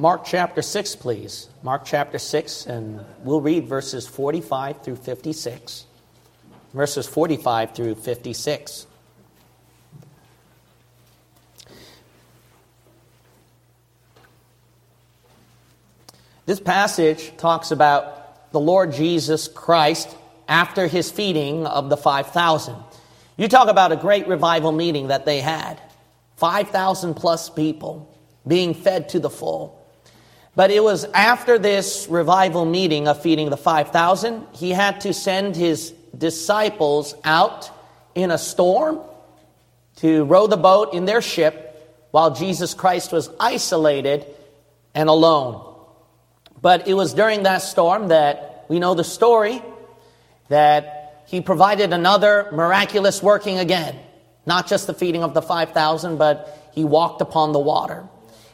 Mark chapter 6, please. Mark chapter 6, and we'll read verses 45 through 56. Verses 45 through 56. This passage talks about the Lord Jesus Christ after his feeding of the 5,000. You talk about a great revival meeting that they had 5,000 plus people being fed to the full. But it was after this revival meeting of feeding the 5,000, he had to send his disciples out in a storm to row the boat in their ship while Jesus Christ was isolated and alone. But it was during that storm that we know the story that he provided another miraculous working again. Not just the feeding of the 5,000, but he walked upon the water.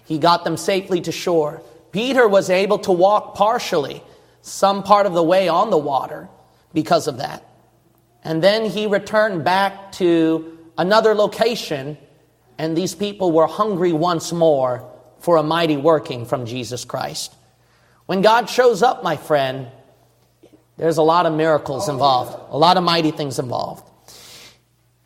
He got them safely to shore. Peter was able to walk partially, some part of the way on the water because of that. And then he returned back to another location, and these people were hungry once more for a mighty working from Jesus Christ. When God shows up, my friend, there's a lot of miracles involved, a lot of mighty things involved.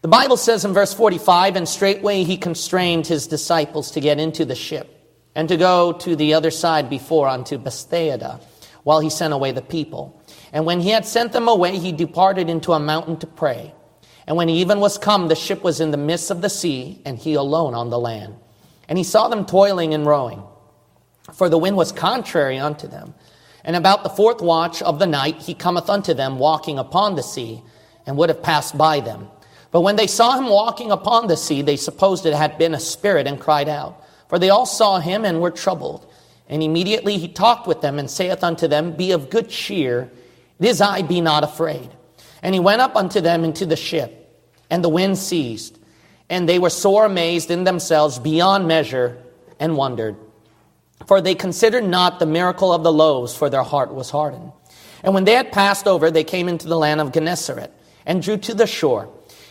The Bible says in verse 45 and straightway he constrained his disciples to get into the ship and to go to the other side before unto Bethsaida while he sent away the people. And when he had sent them away, he departed into a mountain to pray. And when he even was come, the ship was in the midst of the sea, and he alone on the land. And he saw them toiling and rowing for the wind was contrary unto them. And about the fourth watch of the night he cometh unto them walking upon the sea, and would have passed by them. But when they saw him walking upon the sea, they supposed it had been a spirit, and cried out. For they all saw him and were troubled. And immediately he talked with them, and saith unto them, Be of good cheer, it is I, be not afraid. And he went up unto them into the ship, and the wind ceased. And they were sore amazed in themselves beyond measure, and wondered. For they considered not the miracle of the loaves, for their heart was hardened. And when they had passed over, they came into the land of Gennesaret, and drew to the shore.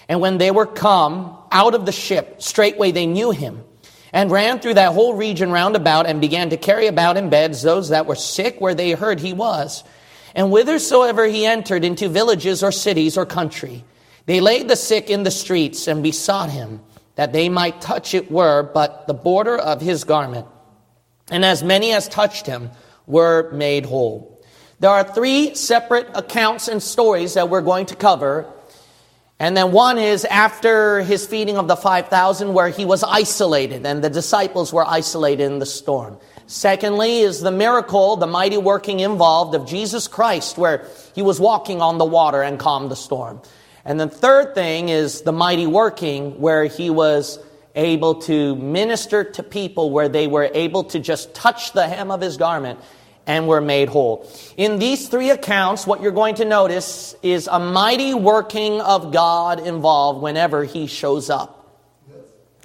And when they were come out of the ship, straightway they knew him, and ran through that whole region round about, and began to carry about in beds those that were sick where they heard he was. And whithersoever he entered into villages or cities or country, they laid the sick in the streets, and besought him that they might touch it were but the border of his garment and as many as touched him were made whole. There are three separate accounts and stories that we're going to cover. And then one is after his feeding of the 5,000, where he was isolated and the disciples were isolated in the storm. Secondly, is the miracle, the mighty working involved of Jesus Christ, where he was walking on the water and calmed the storm. And the third thing is the mighty working, where he was able to minister to people where they were able to just touch the hem of his garment and were made whole. In these three accounts, what you're going to notice is a mighty working of God involved whenever he shows up.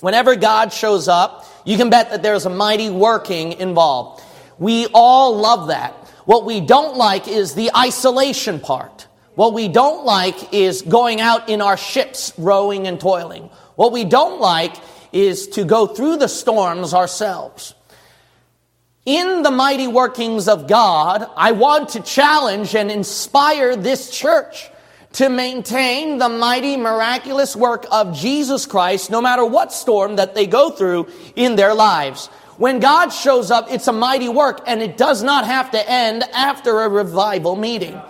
Whenever God shows up, you can bet that there's a mighty working involved. We all love that. What we don't like is the isolation part. What we don't like is going out in our ships, rowing and toiling. What we don't like is to go through the storms ourselves. In the mighty workings of God, I want to challenge and inspire this church to maintain the mighty miraculous work of Jesus Christ no matter what storm that they go through in their lives. When God shows up, it's a mighty work and it does not have to end after a revival meeting.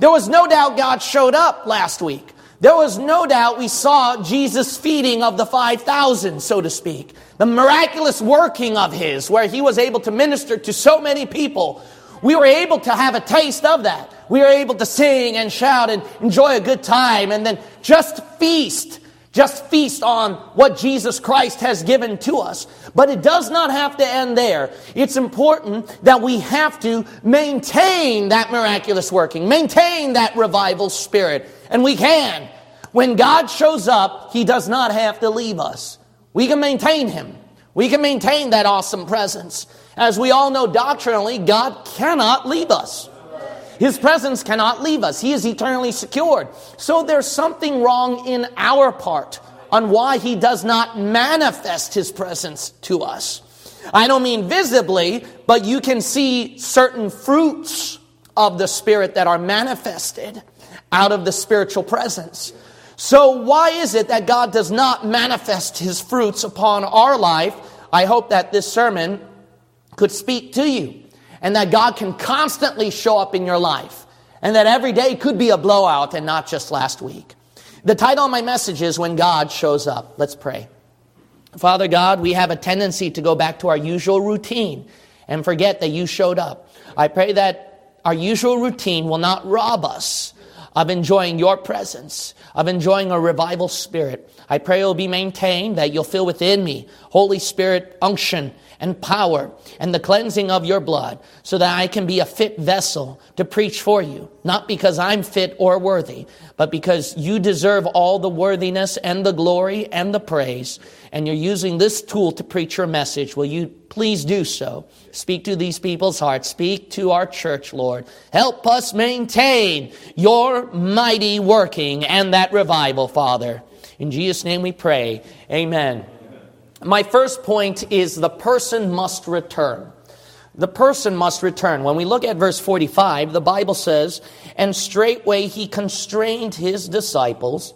There was no doubt God showed up last week. There was no doubt we saw Jesus' feeding of the 5,000, so to speak. The miraculous working of his, where he was able to minister to so many people. We were able to have a taste of that. We were able to sing and shout and enjoy a good time and then just feast. Just feast on what Jesus Christ has given to us. But it does not have to end there. It's important that we have to maintain that miraculous working, maintain that revival spirit. And we can. When God shows up, He does not have to leave us. We can maintain Him. We can maintain that awesome presence. As we all know doctrinally, God cannot leave us. His presence cannot leave us. He is eternally secured. So there's something wrong in our part on why He does not manifest His presence to us. I don't mean visibly, but you can see certain fruits of the Spirit that are manifested out of the spiritual presence. So, why is it that God does not manifest His fruits upon our life? I hope that this sermon could speak to you and that God can constantly show up in your life and that every day could be a blowout and not just last week. The title of my message is When God Shows Up. Let's pray. Father God, we have a tendency to go back to our usual routine and forget that you showed up. I pray that our usual routine will not rob us of enjoying your presence, of enjoying a revival spirit. I pray it will be maintained, that you'll feel within me Holy Spirit unction and power and the cleansing of your blood so that I can be a fit vessel to preach for you. Not because I'm fit or worthy, but because you deserve all the worthiness and the glory and the praise. And you're using this tool to preach your message. Will you please do so? Speak to these people's hearts. Speak to our church, Lord. Help us maintain your mighty working and that revival, Father. In Jesus' name we pray. Amen. My first point is the person must return. The person must return. When we look at verse 45, the Bible says, And straightway he constrained his disciples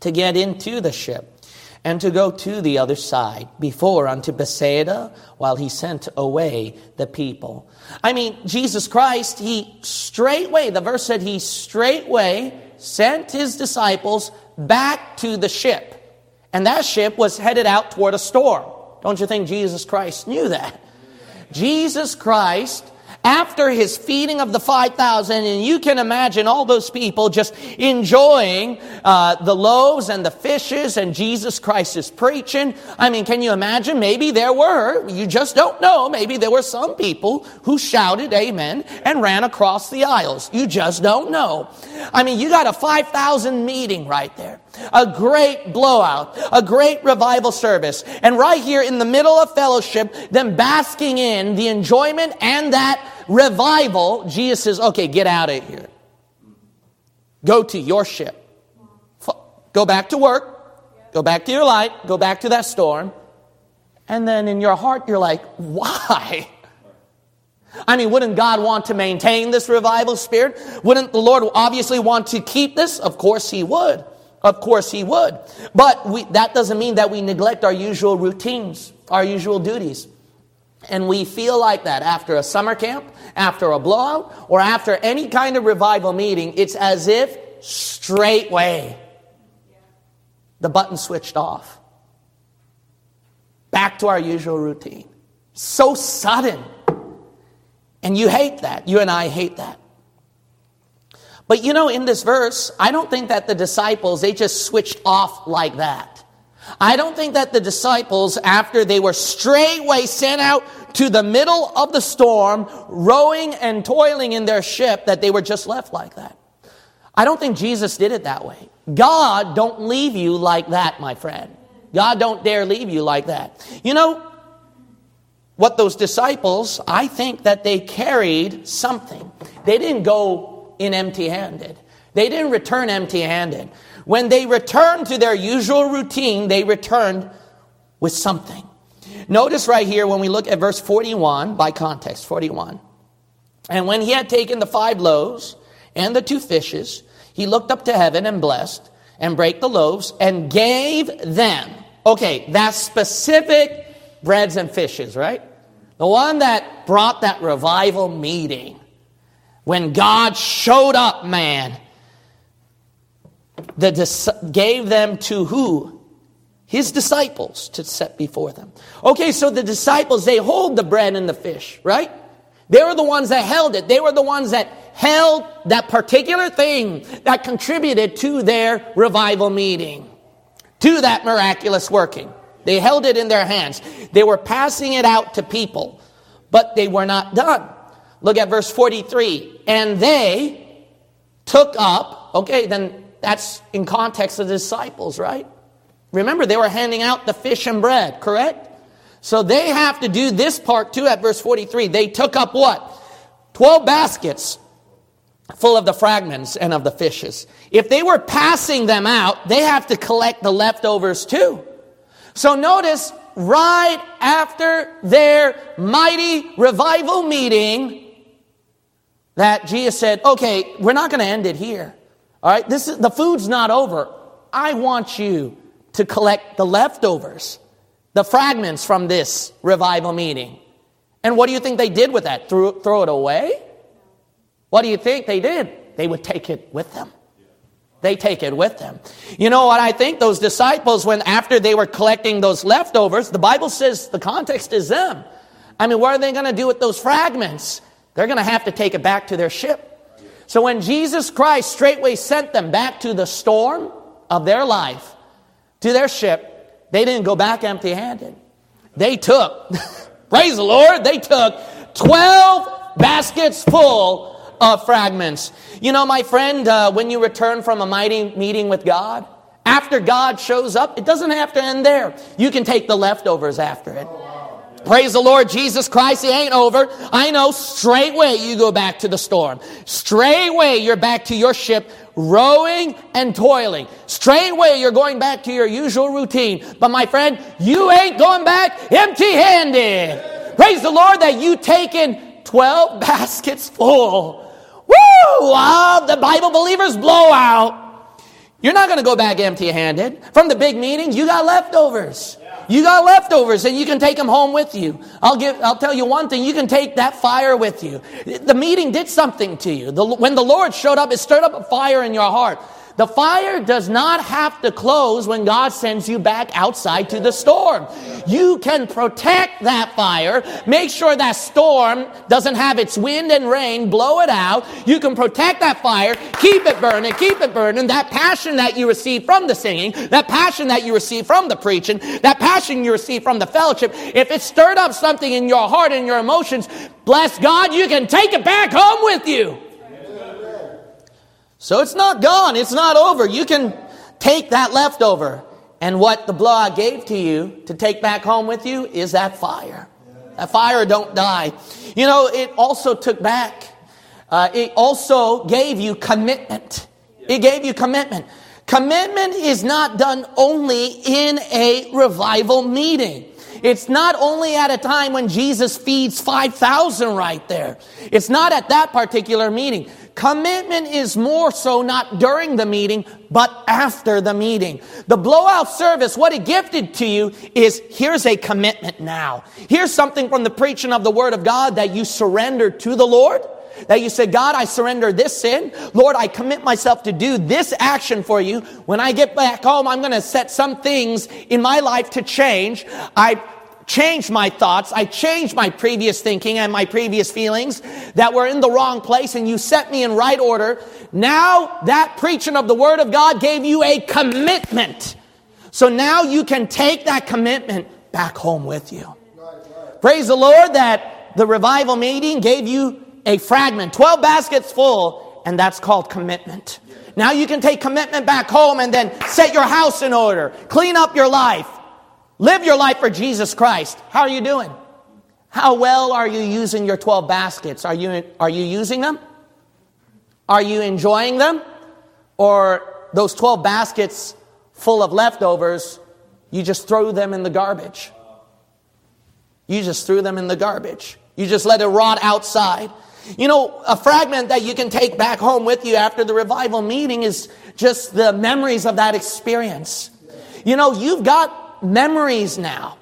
to get into the ship and to go to the other side before unto Bethsaida while he sent away the people. I mean, Jesus Christ, he straightway, the verse said he straightway sent his disciples back to the ship. And that ship was headed out toward a storm. Don't you think Jesus Christ knew that? Jesus Christ after his feeding of the 5,000, and you can imagine all those people just enjoying uh, the loaves and the fishes, and Jesus Christ is preaching. I mean, can you imagine? Maybe there were, you just don't know, maybe there were some people who shouted amen and ran across the aisles. You just don't know. I mean, you got a 5,000 meeting right there. A great blowout, a great revival service. And right here in the middle of fellowship, them basking in the enjoyment and that revival, Jesus says, okay, get out of here. Go to your ship. Go back to work. Go back to your light. Go back to that storm. And then in your heart, you're like, why? I mean, wouldn't God want to maintain this revival spirit? Wouldn't the Lord obviously want to keep this? Of course He would. Of course He would. But we, that doesn't mean that we neglect our usual routines, our usual duties. And we feel like that after a summer camp, after a blowout, or after any kind of revival meeting, it's as if straightway the button switched off. Back to our usual routine. So sudden. And you hate that. You and I hate that. But you know, in this verse, I don't think that the disciples, they just switched off like that. I don't think that the disciples, after they were straightway sent out to the middle of the storm, rowing and toiling in their ship, that they were just left like that. I don't think Jesus did it that way. God don't leave you like that, my friend. God don't dare leave you like that. You know, what those disciples, I think that they carried something. They didn't go in empty handed. They didn't return empty handed. When they returned to their usual routine, they returned with something. Notice right here when we look at verse 41, by context, 41. And when he had taken the five loaves and the two fishes, he looked up to heaven and blessed and brake the loaves and gave them. Okay, that's specific breads and fishes, right? The one that brought that revival meeting. When God showed up, man, the, gave them to who? His disciples to set before them. Okay, so the disciples, they hold the bread and the fish, right? They were the ones that held it. They were the ones that held that particular thing that contributed to their revival meeting, to that miraculous working. They held it in their hands. They were passing it out to people, but they were not done. Look at verse 43. And they took up, okay, then that's in context of the disciples, right? Remember, they were handing out the fish and bread, correct? So they have to do this part too at verse 43. They took up what? 12 baskets full of the fragments and of the fishes. If they were passing them out, they have to collect the leftovers too. So notice right after their mighty revival meeting that Jesus said, okay, we're not going to end it here. All right, this is, the food's not over. I want you to collect the leftovers, the fragments from this revival meeting. And what do you think they did with that? Throw, throw it away? What do you think they did? They would take it with them. They take it with them. You know what I think? Those disciples, when after they were collecting those leftovers, the Bible says the context is them. I mean, what are they going to do with those fragments? They're going to have to take it back to their ship. So when Jesus Christ straightway sent them back to the storm of their life, to their ship, they didn't go back empty handed. They took, praise the Lord, they took 12 baskets full of fragments. You know, my friend, uh, when you return from a mighty meeting with God, after God shows up, it doesn't have to end there. You can take the leftovers after it. Praise the Lord Jesus Christ, it ain't over. I know straightway you go back to the storm. Straightway you're back to your ship, rowing and toiling. Straightway you're going back to your usual routine. But my friend, you ain't going back empty handed. Praise the Lord that you taken 12 baskets full Woo! Ah, the Bible believers blow out. You're not going to go back empty handed. From the big meeting, you got leftovers. You got leftovers and you can take them home with you. I'll give, I'll tell you one thing. You can take that fire with you. The meeting did something to you. The, when the Lord showed up, it stirred up a fire in your heart. The fire does not have to close when God sends you back outside to the storm. You can protect that fire, make sure that storm doesn't have its wind and rain, blow it out. You can protect that fire, keep it burning, keep it burning. That passion that you receive from the singing, that passion that you receive from the preaching, that passion you receive from the fellowship, if it stirred up something in your heart and your emotions, bless God, you can take it back home with you. So it's not gone. It's not over. You can take that leftover. And what the blowout gave to you to take back home with you is that fire. That fire don't die. You know, it also took back, uh, it also gave you commitment. It gave you commitment. Commitment is not done only in a revival meeting. It's not only at a time when Jesus feeds 5,000 right there. It's not at that particular meeting. Commitment is more so not during the meeting, but after the meeting. The blowout service, what it gifted to you is here's a commitment now. Here's something from the preaching of the Word of God that you surrender to the Lord. That you say, God, I surrender this sin. Lord, I commit myself to do this action for you. When I get back home, I'm going to set some things in my life to change. I changed my thoughts. I changed my previous thinking and my previous feelings that were in the wrong place and you set me in right order. Now that preaching of the word of God gave you a commitment. So now you can take that commitment back home with you. Praise the Lord that the revival meeting gave you a fragment, 12 baskets full, and that's called commitment. Now you can take commitment back home and then set your house in order, clean up your life, Live your life for Jesus Christ. How are you doing? How well are you using your 12 baskets? Are you, are you using them? Are you enjoying them? Or those 12 baskets full of leftovers, you just throw them in the garbage? You just threw them in the garbage. You just let it rot outside. You know, a fragment that you can take back home with you after the revival meeting is just the memories of that experience. You know, you've got memories now.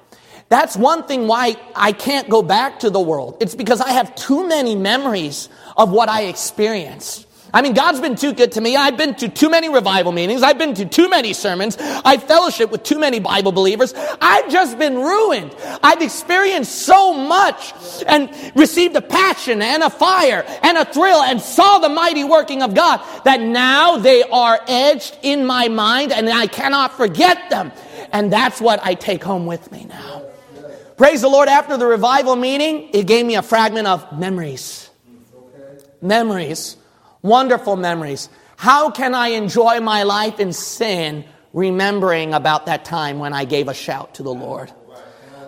That's one thing why I can't go back to the world. It's because I have too many memories of what I experienced. I mean, God's been too good to me. I've been to too many revival meetings. I've been to too many sermons. I've fellowship with too many Bible believers. I've just been ruined. I've experienced so much and received a passion and a fire and a thrill and saw the mighty working of God that now they are edged in my mind and I cannot forget them. And that's what I take home with me now. Praise the Lord. After the revival meeting, it gave me a fragment of memories. Memories. Wonderful memories. How can I enjoy my life in sin remembering about that time when I gave a shout to the Lord?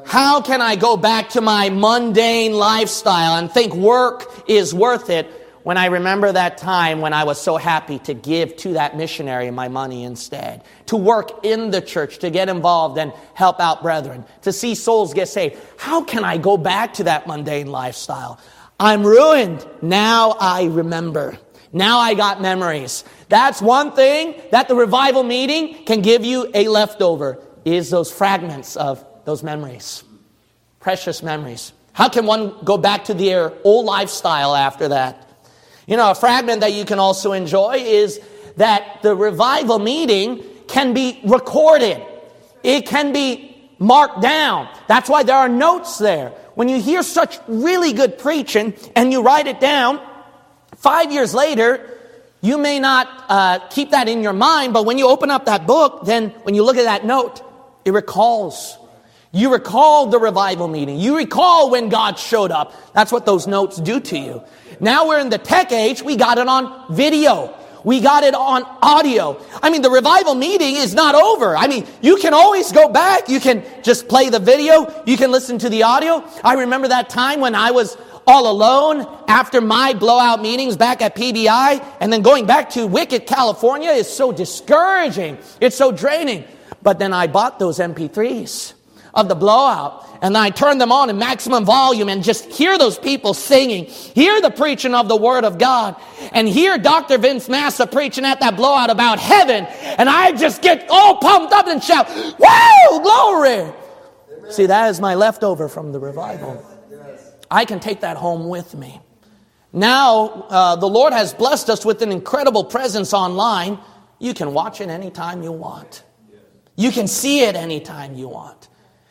How can I go back to my mundane lifestyle and think work is worth it when I remember that time when I was so happy to give to that missionary my money instead, to work in the church, to get involved and help out brethren, to see souls get saved. How can I go back to that mundane lifestyle? I'm ruined. Now I remember. Now I got memories. That's one thing that the revival meeting can give you a leftover is those fragments of those memories. Precious memories. How can one go back to their old lifestyle after that? You know, a fragment that you can also enjoy is that the revival meeting can be recorded. It can be marked down. That's why there are notes there. When you hear such really good preaching and you write it down, five years later, you may not uh, keep that in your mind, but when you open up that book, then when you look at that note, it recalls. You recall the revival meeting. You recall when God showed up. That's what those notes do to you. Now we're in the tech age. We got it on video. We got it on audio. I mean, the revival meeting is not over. I mean, you can always go back. You can just play the video. You can listen to the audio. I remember that time when I was all alone after my blowout meetings back at PBI and then going back to Wicked, California is so discouraging. It's so draining. But then I bought those MP3s of the blowout and I turn them on in maximum volume and just hear those people singing, hear the preaching of the Word of God, and hear Dr. Vince Massa preaching at that blowout about heaven, and I just get all pumped up and shout, Whoa, glory! See, that is my leftover from the revival. I can take that home with me. Now, uh, the Lord has blessed us with an incredible presence online. You can watch it anytime you want. You can see it anytime you want.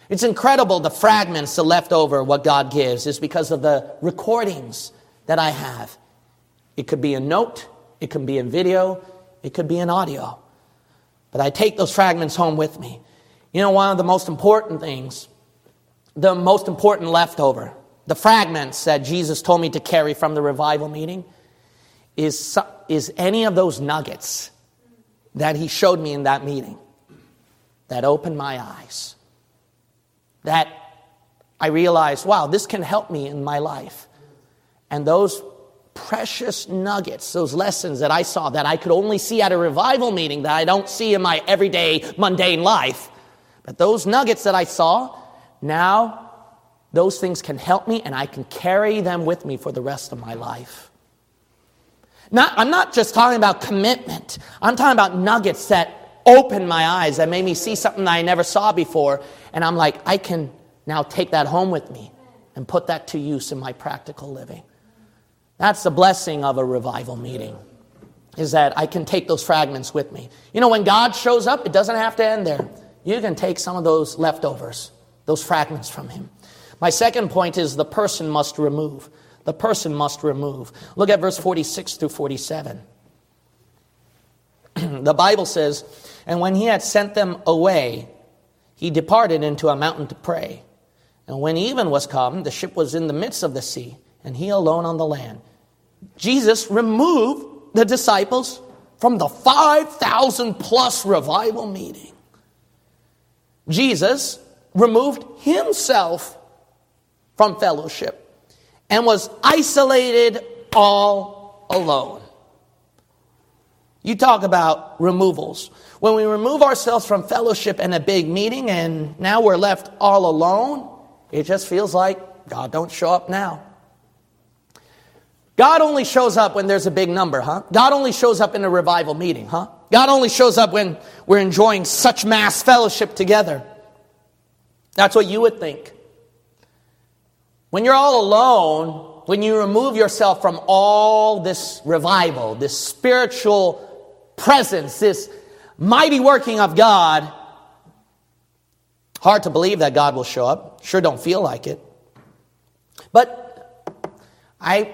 It's incredible the fragments, the leftover, what God gives is because of the recordings that I have. It could be a note, it could be in video, it could be in audio. But I take those fragments home with me. You know, one of the most important things, the most important leftover, the fragments that Jesus told me to carry from the revival meeting, is, is any of those nuggets that he showed me in that meeting that opened my eyes that I realized, wow, this can help me in my life. And those precious nuggets, those lessons that I saw that I could only see at a revival meeting that I don't see in my everyday mundane life, but those nuggets that I saw, now those things can help me and I can carry them with me for the rest of my life. Not, I'm not just talking about commitment. I'm talking about nuggets that opened my eyes, that made me see something that I never saw before. And I'm like, I can now take that home with me and put that to use in my practical living. That's the blessing of a revival meeting, is that I can take those fragments with me. You know, when God shows up, it doesn't have to end there. You can take some of those leftovers, those fragments from Him. My second point is the person must remove. The person must remove. Look at verse 46 through 47. the Bible says, And when he had sent them away, he departed into a mountain to pray. And when even was come, the ship was in the midst of the sea, and he alone on the land. Jesus removed the disciples from the 5,000 plus revival meeting. Jesus removed himself from fellowship and was isolated all alone. You talk about removals. When we remove ourselves from fellowship and a big meeting and now we're left all alone, it just feels like God don't show up now. God only shows up when there's a big number, huh? God only shows up in a revival meeting, huh? God only shows up when we're enjoying such mass fellowship together. That's what you would think. When you're all alone, when you remove yourself from all this revival, this spiritual presence, this mighty working of God, hard to believe that God will show up. Sure don't feel like it. But I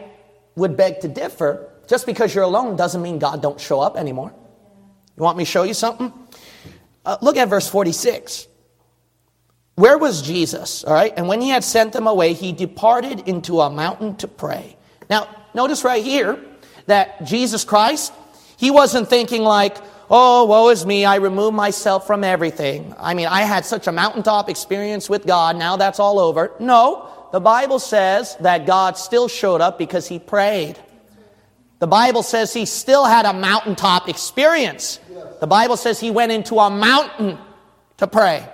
would beg to differ. Just because you're alone doesn't mean God don't show up anymore. You want me to show you something? Uh, look at verse 46. Where was Jesus? All right. And when he had sent them away, he departed into a mountain to pray. Now, notice right here that Jesus Christ he wasn't thinking like, oh, woe is me, I remove myself from everything. I mean, I had such a mountaintop experience with God, now that's all over. No, the Bible says that God still showed up because he prayed. The Bible says he still had a mountaintop experience. The Bible says he went into a mountain to pray.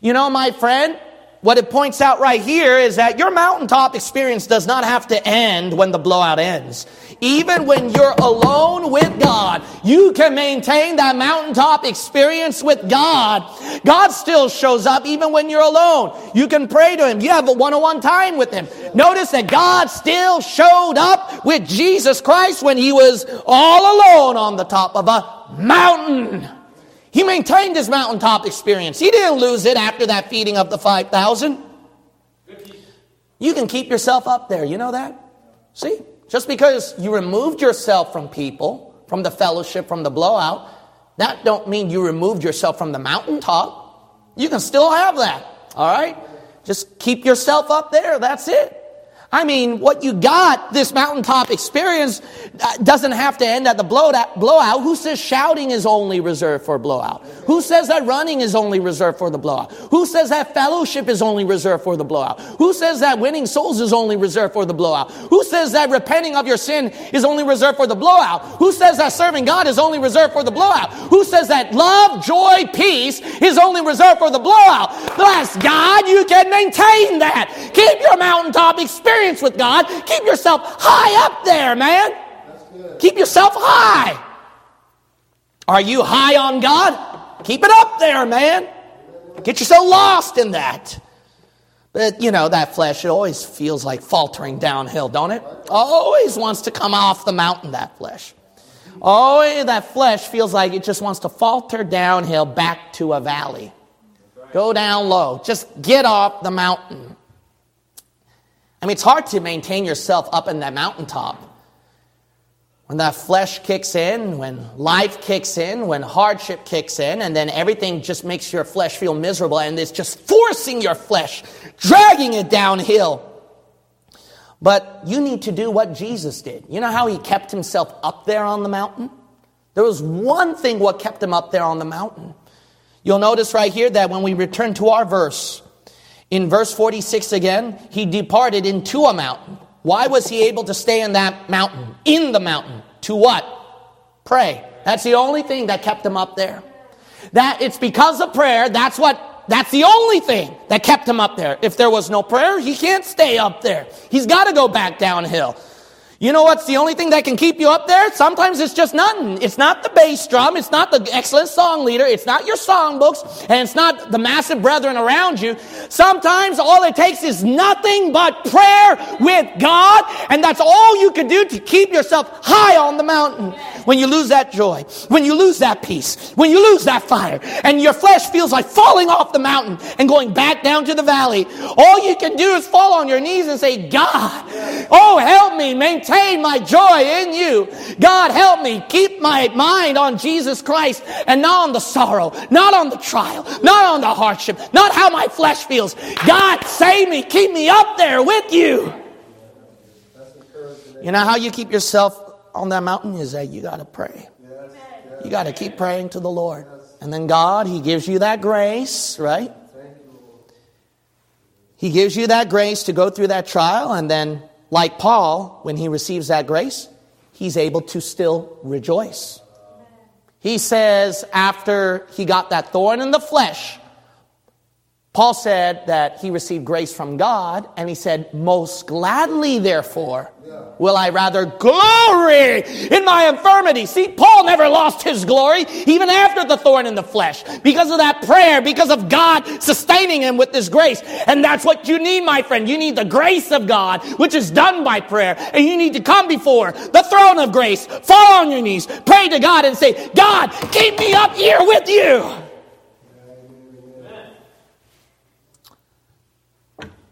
You know, my friend, what it points out right here is that your mountaintop experience does not have to end when the blowout ends. Even when you're alone with God, you can maintain that mountaintop experience with God. God still shows up even when you're alone. You can pray to Him. You have a one-on-one time with Him. Notice that God still showed up with Jesus Christ when He was all alone on the top of a mountain. He maintained his mountaintop experience. He didn't lose it after that feeding of the 5,000. You can keep yourself up there. You know that? See? Just because you removed yourself from people, from the fellowship, from the blowout, that don't mean you removed yourself from the mountaintop. You can still have that. All right? Just keep yourself up there. That's it. I mean, what you got, this mountaintop experience, uh, doesn't have to end at the blowout. Who says shouting is only reserved for blowout? Who says that running is only reserved for the blowout? Who says that fellowship is only reserved for the blowout? Who says that winning souls is only reserved for the blowout? Who says that repenting of your sin is only reserved for the blowout? Who says that serving God is only reserved for the blowout? Who says that love, joy, peace is only reserved for the blowout? Bless God, you can maintain that. Keep your mountaintop experience experience with God, keep yourself high up there, man. Keep yourself high. Are you high on God? Keep it up there, man. Get yourself lost in that. But you know, that flesh, it always feels like faltering downhill, don't it? Always wants to come off the mountain, that flesh. Oh, that flesh feels like it just wants to falter downhill back to a valley. Go down low. Just get off the mountain. I mean, it's hard to maintain yourself up in that mountaintop. When that flesh kicks in, when life kicks in, when hardship kicks in, and then everything just makes your flesh feel miserable and it's just forcing your flesh, dragging it downhill. But you need to do what Jesus did. You know how he kept himself up there on the mountain? There was one thing what kept him up there on the mountain. You'll notice right here that when we return to our verse, in verse 46 again, he departed into a mountain. Why was he able to stay in that mountain? In the mountain. To what? Pray. That's the only thing that kept him up there. That it's because of prayer. That's what that's the only thing that kept him up there. If there was no prayer, he can't stay up there. He's got to go back downhill. You know what's the only thing that can keep you up there? Sometimes it's just nothing. It's not the bass drum. It's not the excellent song leader. It's not your songbooks. And it's not the massive brethren around you. Sometimes all it takes is nothing but prayer with God. And that's all you can do to keep yourself high on the mountain. When you lose that joy, when you lose that peace, when you lose that fire, and your flesh feels like falling off the mountain and going back down to the valley, all you can do is fall on your knees and say, God, oh, help me maintain maintain my joy in you. God, help me keep my mind on Jesus Christ and not on the sorrow, not on the trial, not on the hardship, not how my flesh feels. God, save me, keep me up there with you. You know how you keep yourself on that mountain is that you got to pray. You got to keep praying to the Lord. And then God, He gives you that grace, right? He gives you that grace to go through that trial, and then like Paul, when he receives that grace, he's able to still rejoice. He says, after he got that thorn in the flesh, Paul said that he received grace from God, and he said, Most gladly, therefore, will I rather glory in my infirmity. See, Paul never lost his glory, even after the thorn in the flesh, because of that prayer, because of God sustaining him with this grace. And that's what you need, my friend. You need the grace of God, which is done by prayer. And you need to come before the throne of grace, fall on your knees, pray to God, and say, God, keep me up here with you.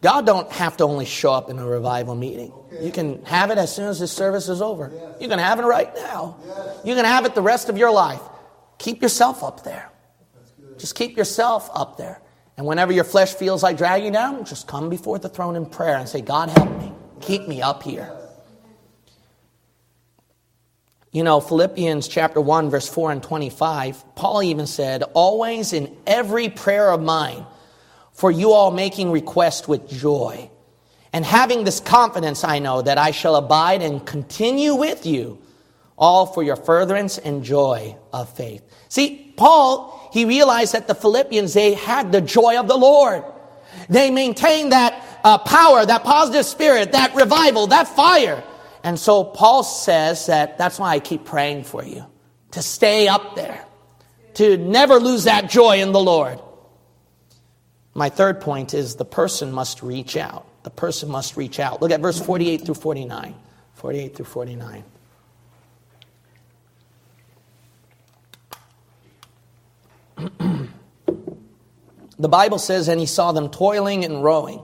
God don't have to only show up in a revival meeting. You can have it as soon as this service is over. You can have it right now. You can have it the rest of your life. Keep yourself up there. Just keep yourself up there. And whenever your flesh feels like dragging down, just come before the throne in prayer and say, God, help me. Keep me up here. You know, Philippians chapter 1, verse 4 and 25, Paul even said, Always in every prayer of mine, for you all making request with joy And having this confidence, I know that I shall abide and continue with you, all for your furtherance and joy of faith. See, Paul, he realized that the Philippians, they had the joy of the Lord. They maintained that uh, power, that positive spirit, that revival, that fire. And so Paul says that that's why I keep praying for you to stay up there, to never lose that joy in the Lord. My third point is the person must reach out. The person must reach out. Look at verse 48 through 49. 48 through 49. the Bible says, And he saw them toiling and rowing,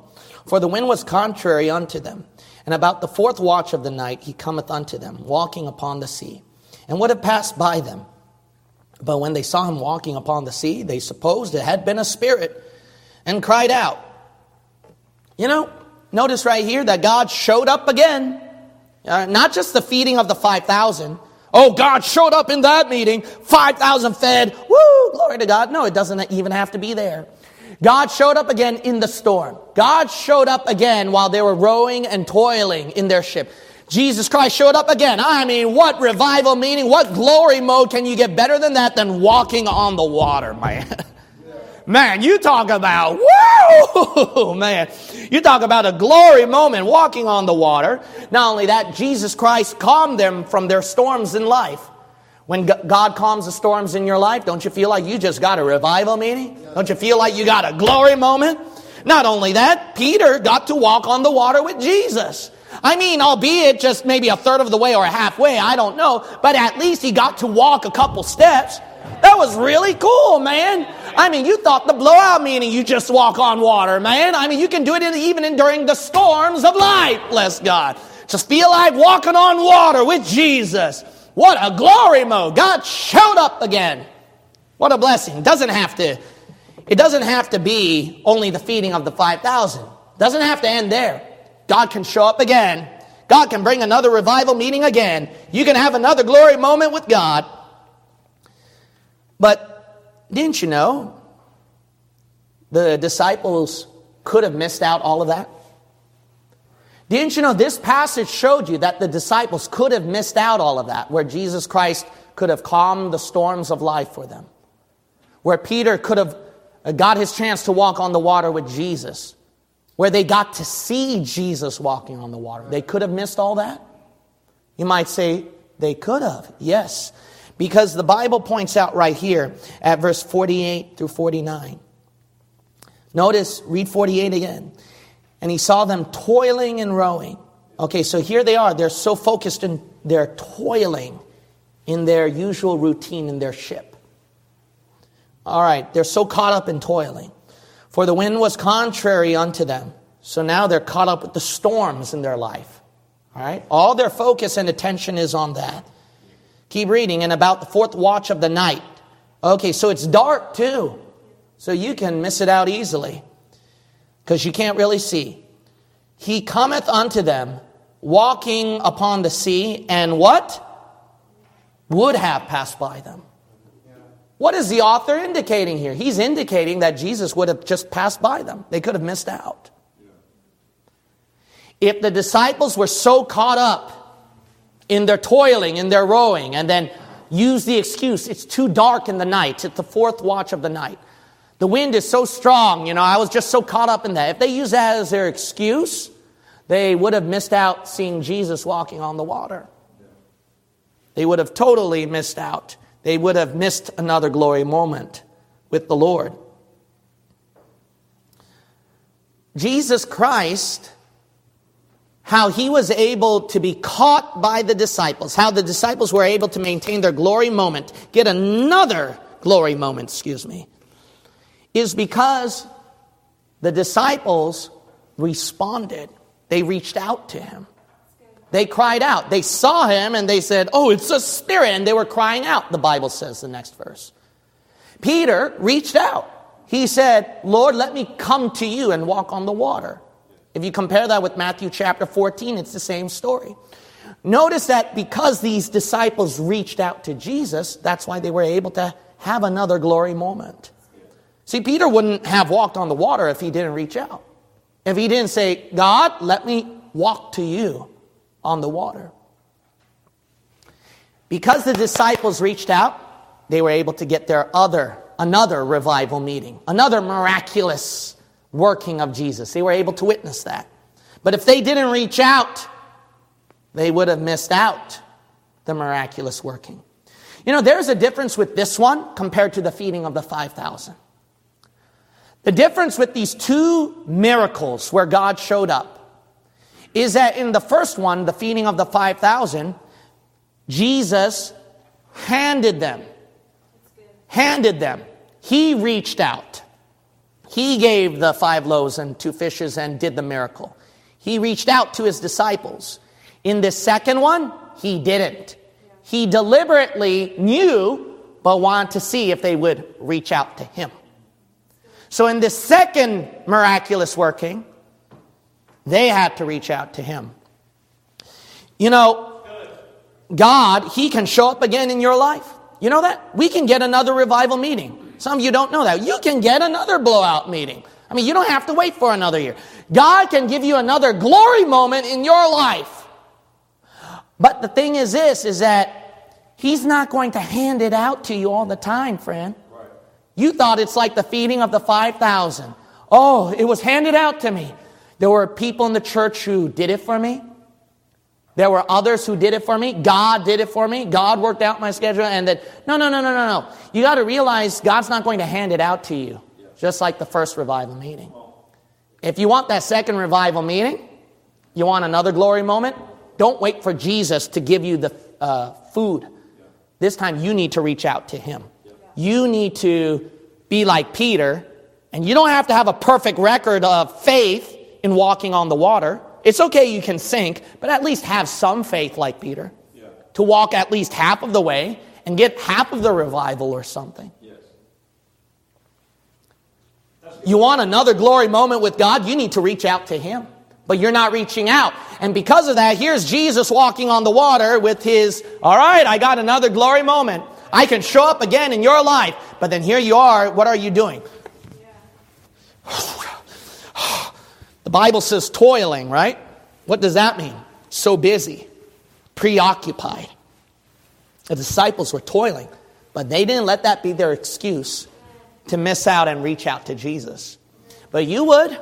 for the wind was contrary unto them. And about the fourth watch of the night he cometh unto them, walking upon the sea, and would have passed by them. But when they saw him walking upon the sea, they supposed it had been a spirit, and cried out. You know, notice right here that God showed up again. Uh, not just the feeding of the 5,000. Oh, God showed up in that meeting, 5,000 fed. Woo, glory to God. No, it doesn't even have to be there. God showed up again in the storm. God showed up again while they were rowing and toiling in their ship. Jesus Christ showed up again. I mean, what revival meaning, what glory mode can you get better than that than walking on the water, man? Man, you talk about, woo, man. You talk about a glory moment walking on the water. Not only that, Jesus Christ calmed them from their storms in life. When God calms the storms in your life, don't you feel like you just got a revival meeting? Don't you feel like you got a glory moment? Not only that, Peter got to walk on the water with Jesus. I mean, albeit just maybe a third of the way or halfway, I don't know, but at least he got to walk a couple steps. That was really cool, man. I mean, you thought the blowout meaning you just walk on water, man. I mean, you can do it in, even in, during the storms of life, bless God. Just feel like walking on water with Jesus. What a glory mode. God showed up again. What a blessing. Doesn't have to, it doesn't have to be only the feeding of the 5,000. Doesn't have to end there. God can show up again. God can bring another revival meeting again. You can have another glory moment with God. But didn't you know the disciples could have missed out all of that? Didn't you know this passage showed you that the disciples could have missed out all of that, where Jesus Christ could have calmed the storms of life for them, where Peter could have uh, got his chance to walk on the water with Jesus, where they got to see Jesus walking on the water. They could have missed all that? You might say they could have, yes, because the Bible points out right here at verse 48 through 49. Notice, read 48 again and he saw them toiling and rowing. Okay, so here they are. They're so focused in their toiling in their usual routine in their ship. All right, they're so caught up in toiling. For the wind was contrary unto them. So now they're caught up with the storms in their life. All right, all their focus and attention is on that. Keep reading, and about the fourth watch of the night. Okay, so it's dark too. So you can miss it out easily because you can't really see. He cometh unto them, walking upon the sea, and what? Would have passed by them. What is the author indicating here? He's indicating that Jesus would have just passed by them. They could have missed out. If the disciples were so caught up in their toiling, in their rowing, and then use the excuse, it's too dark in the night, it's the fourth watch of the night. The wind is so strong, you know, I was just so caught up in that. If they use that as their excuse, they would have missed out seeing Jesus walking on the water. They would have totally missed out. They would have missed another glory moment with the Lord. Jesus Christ, how he was able to be caught by the disciples, how the disciples were able to maintain their glory moment, get another glory moment, excuse me, is because the disciples responded. They reached out to him. They cried out. They saw him and they said, Oh, it's a spirit. And they were crying out, the Bible says, the next verse. Peter reached out. He said, Lord, let me come to you and walk on the water. If you compare that with Matthew chapter 14, it's the same story. Notice that because these disciples reached out to Jesus, that's why they were able to have another glory moment. See, Peter wouldn't have walked on the water if he didn't reach out. if he didn't say, God, let me walk to you on the water. Because the disciples reached out, they were able to get their other, another revival meeting, another miraculous working of Jesus. They were able to witness that. But if they didn't reach out, they would have missed out the miraculous working. You know, there's a difference with this one compared to the feeding of the 5,000. The difference with these two miracles where God showed up is that in the first one, the feeding of the 5,000, Jesus handed them. Handed them. He reached out. He gave the five loaves and two fishes and did the miracle. He reached out to his disciples. In the second one, he didn't. He deliberately knew, but wanted to see if they would reach out to him. So in the second miraculous working, they had to reach out to him. You know, God, He can show up again in your life. You know that? We can get another revival meeting. Some of you don't know that. You can get another blowout meeting. I mean, you don't have to wait for another year. God can give you another glory moment in your life. But the thing is this, is that He's not going to hand it out to you all the time, friend. You thought it's like the feeding of the 5,000. Oh, it was handed out to me. There were people in the church who did it for me. There were others who did it for me. God did it for me. God worked out my schedule and that, no, no, no, no, no, no. You got to realize God's not going to hand it out to you, just like the first revival meeting. If you want that second revival meeting, you want another glory moment, don't wait for Jesus to give you the uh, food. This time you need to reach out to him. You need to be like Peter, and you don't have to have a perfect record of faith in walking on the water. It's okay you can sink, but at least have some faith like Peter yeah. to walk at least half of the way and get half of the revival or something. Yes. You want another glory moment with God, you need to reach out to Him. But you're not reaching out. And because of that, here's Jesus walking on the water with his, all right, I got another glory moment. I can show up again in your life. But then here you are, what are you doing? Yeah. The Bible says toiling, right? What does that mean? So busy, preoccupied. The disciples were toiling, but they didn't let that be their excuse to miss out and reach out to Jesus. But you would.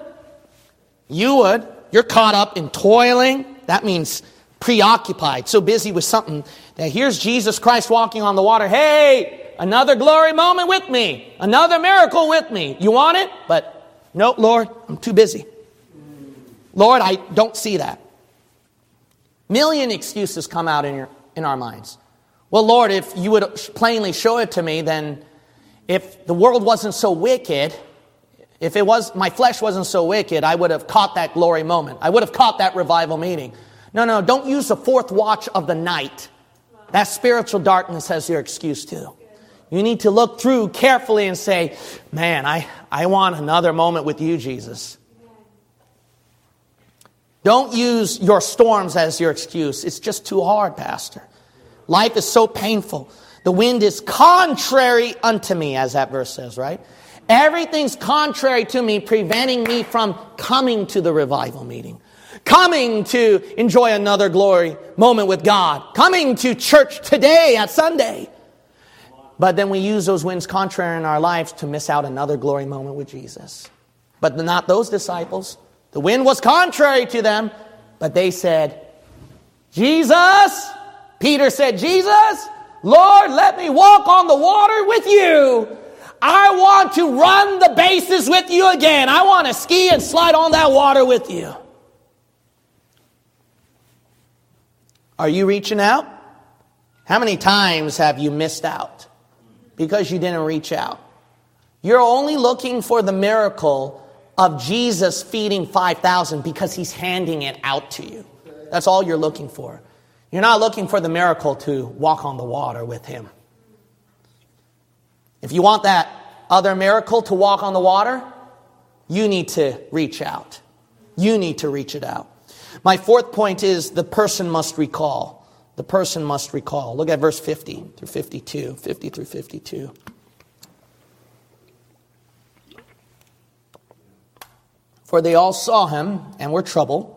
You would. You're caught up in toiling. That means preoccupied, so busy with something that here's Jesus Christ walking on the water. Hey, another glory moment with me, another miracle with me. You want it? But no, Lord, I'm too busy. Lord, I don't see that. Million excuses come out in, your, in our minds. Well, Lord, if you would plainly show it to me, then if the world wasn't so wicked, if it was my flesh wasn't so wicked, I would have caught that glory moment. I would have caught that revival meeting. No, no, don't use the fourth watch of the night. That spiritual darkness has your excuse too. You need to look through carefully and say, man, I, I want another moment with you, Jesus. Don't use your storms as your excuse. It's just too hard, Pastor. Life is so painful. The wind is contrary unto me, as that verse says, right? Everything's contrary to me, preventing me from coming to the revival meeting, coming to enjoy another glory moment with God, coming to church today at Sunday. But then we use those winds contrary in our lives to miss out another glory moment with Jesus. But not those disciples. The wind was contrary to them, but they said, Jesus, Peter said, Jesus, Lord, let me walk on the water with you. I want to run the bases with you again. I want to ski and slide on that water with you. Are you reaching out? How many times have you missed out because you didn't reach out? You're only looking for the miracle of Jesus feeding 5,000 because he's handing it out to you. That's all you're looking for. You're not looking for the miracle to walk on the water with him. If you want that other miracle to walk on the water, you need to reach out. You need to reach it out. My fourth point is the person must recall. The person must recall. Look at verse 50 through 52, 50 through 52. For they all saw him and were troubled,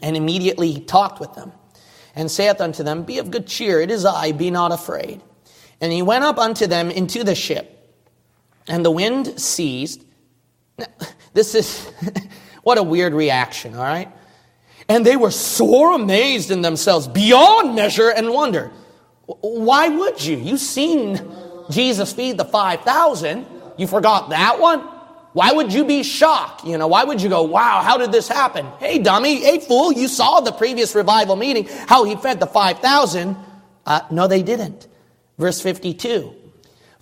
and immediately he talked with them, and saith unto them, Be of good cheer, it is I, be not afraid. And he went up unto them into the ship, and the wind ceased. This is what a weird reaction, all right? And they were sore amazed in themselves beyond measure and wonder. Why would you? You've seen Jesus feed the 5,000. You forgot that one? Why would you be shocked? You know, why would you go, wow, how did this happen? Hey, dummy, hey, fool, you saw the previous revival meeting, how he fed the 5,000. Uh, no, they didn't. Verse 52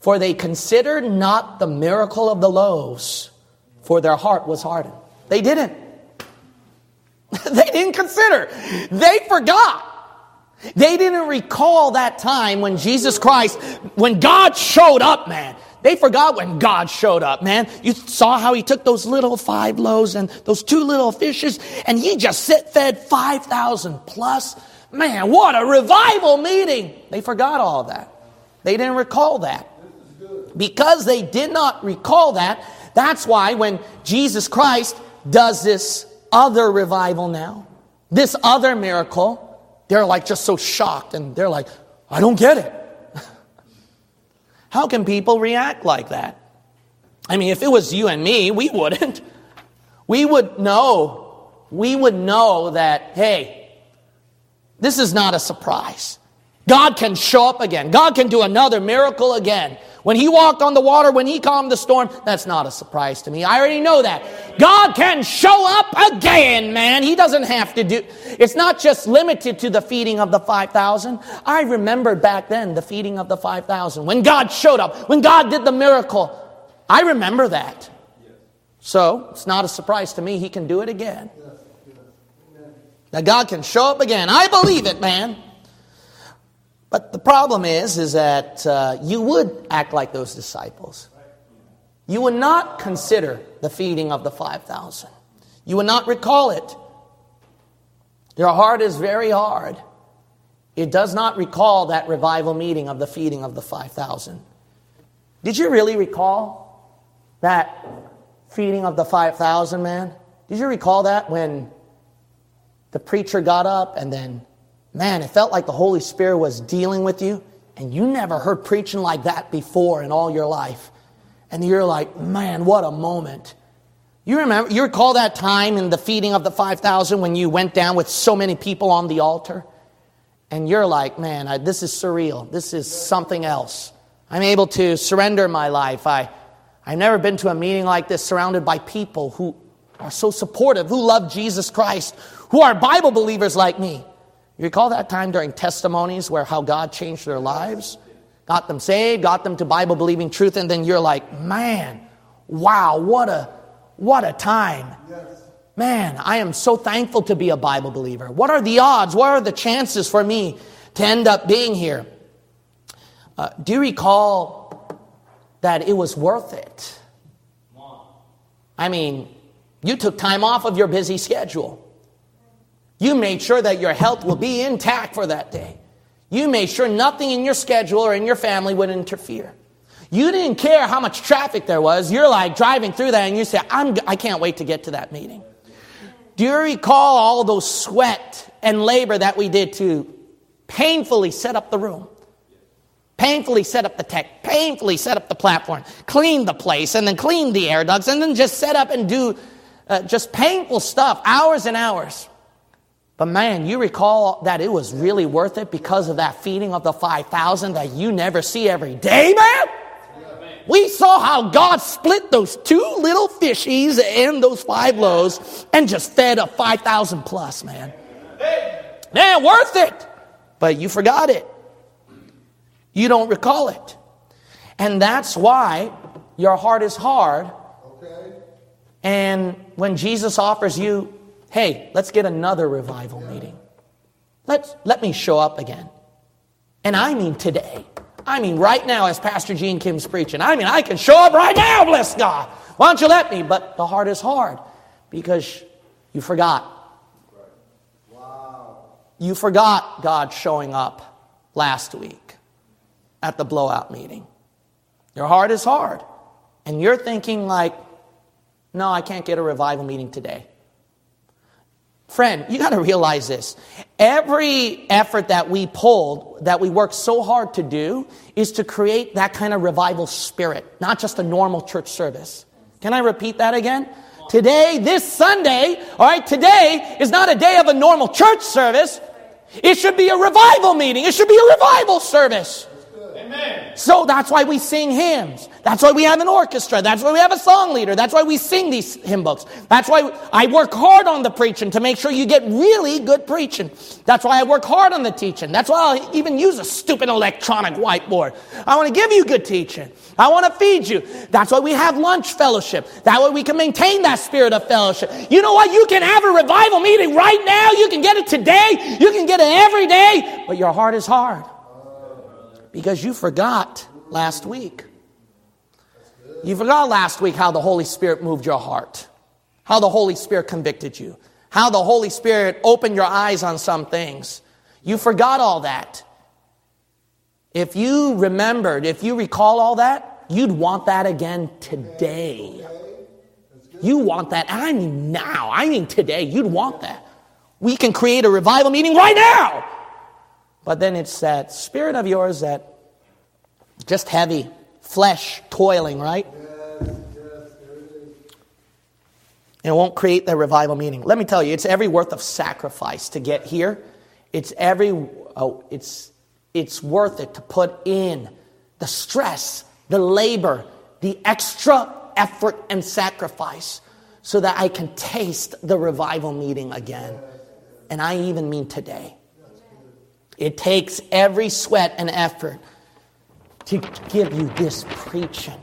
For they considered not the miracle of the loaves, for their heart was hardened. They didn't. they didn't consider. They forgot. They didn't recall that time when Jesus Christ, when God showed up, man. They forgot when God showed up, man. You saw how he took those little five loaves and those two little fishes and he just sit fed 5,000 plus. Man, what a revival meeting. They forgot all that. They didn't recall that. Because they did not recall that, that's why when Jesus Christ does this other revival now, this other miracle, they're like just so shocked and they're like, I don't get it. How can people react like that? I mean, if it was you and me, we wouldn't. We would know, we would know that, hey, this is not a surprise. God can show up again. God can do another miracle again. When he walked on the water, when he calmed the storm, that's not a surprise to me. I already know that. God can show up again, man. He doesn't have to do, it's not just limited to the feeding of the 5,000. I remember back then the feeding of the 5,000. When God showed up, when God did the miracle, I remember that. So it's not a surprise to me. He can do it again. That God can show up again. I believe it, man. But the problem is, is that uh, you would act like those disciples. You would not consider the feeding of the 5,000. You would not recall it. Your heart is very hard. It does not recall that revival meeting of the feeding of the 5,000. Did you really recall that feeding of the 5,000, man? Did you recall that when the preacher got up and then Man, it felt like the Holy Spirit was dealing with you, and you never heard preaching like that before in all your life. And you're like, man, what a moment. You remember, you recall that time in the feeding of the 5,000 when you went down with so many people on the altar? And you're like, man, I, this is surreal. This is something else. I'm able to surrender my life. I, I've never been to a meeting like this surrounded by people who are so supportive, who love Jesus Christ, who are Bible believers like me. You recall that time during testimonies where how God changed their lives? Got them saved, got them to Bible believing truth, and then you're like, man, wow, what a what a time. Man, I am so thankful to be a Bible believer. What are the odds? What are the chances for me to end up being here? Uh, do you recall that it was worth it? I mean, you took time off of your busy schedule. You made sure that your health will be intact for that day. You made sure nothing in your schedule or in your family would interfere. You didn't care how much traffic there was. You're like driving through that and you say, I'm, I can't wait to get to that meeting. Do you recall all those sweat and labor that we did to painfully set up the room? Painfully set up the tech, painfully set up the platform, clean the place, and then clean the air ducts, and then just set up and do uh, just painful stuff, hours and hours. But man, you recall that it was really worth it because of that feeding of the 5,000 that you never see every day, man? We saw how God split those two little fishies and those five loaves and just fed a 5,000 plus, man. Man, worth it. But you forgot it. You don't recall it. And that's why your heart is hard. Okay. And when Jesus offers you hey, let's get another revival meeting. Let's, let me show up again. And I mean today. I mean right now as Pastor Gene Kim's preaching. I mean, I can show up right now, bless God. Why don't you let me? But the heart is hard because you forgot. Wow. You forgot God showing up last week at the blowout meeting. Your heart is hard. And you're thinking like, No, I can't get a revival meeting today. Friend, you got to realize this. Every effort that we pulled, that we worked so hard to do, is to create that kind of revival spirit, not just a normal church service. Can I repeat that again? Today, this Sunday, all right, today is not a day of a normal church service. It should be a revival meeting. It should be a revival service. So that's why we sing hymns. That's why we have an orchestra. That's why we have a song leader. That's why we sing these hymn books. That's why I work hard on the preaching to make sure you get really good preaching. That's why I work hard on the teaching. That's why I'll even use a stupid electronic whiteboard. I want to give you good teaching. I want to feed you. That's why we have lunch fellowship. That way we can maintain that spirit of fellowship. You know what? You can have a revival meeting right now. You can get it today. You can get it every day. But your heart is hard because you forgot last week. You forgot last week how the Holy Spirit moved your heart, how the Holy Spirit convicted you, how the Holy Spirit opened your eyes on some things. You forgot all that. If you remembered, if you recall all that, you'd want that again today. You want that. I mean now. I mean today. You'd want that. We can create a revival meeting right now. But then it's that spirit of yours that just heavy, flesh, toiling, right? And it won't create the revival meaning. Let me tell you, it's every worth of sacrifice to get here. It's every, oh, it's, it's worth it to put in the stress, the labor, the extra effort and sacrifice so that I can taste the revival meeting again. And I even mean today. It takes every sweat and effort to give you this preaching.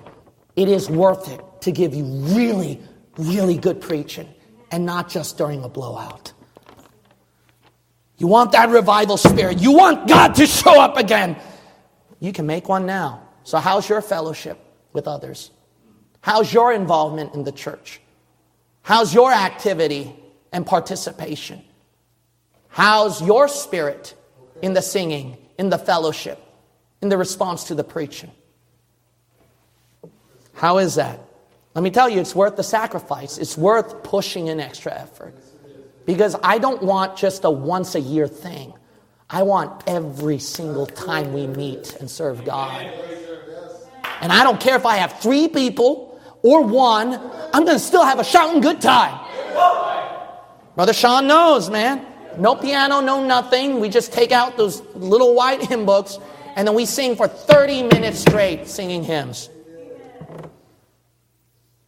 It is worth it to give you really, really good preaching and not just during a blowout. You want that revival spirit. You want God to show up again. You can make one now. So, how's your fellowship with others? How's your involvement in the church? How's your activity and participation? How's your spirit in the singing, in the fellowship, in the response to the preaching? How is that? Let me tell you, it's worth the sacrifice. It's worth pushing an extra effort. Because I don't want just a once a year thing. I want every single time we meet and serve God. And I don't care if I have three people or one, I'm going to still have a shouting good time. Brother Sean knows, man. No piano, no nothing. We just take out those little white hymn books and then we sing for 30 minutes straight singing hymns.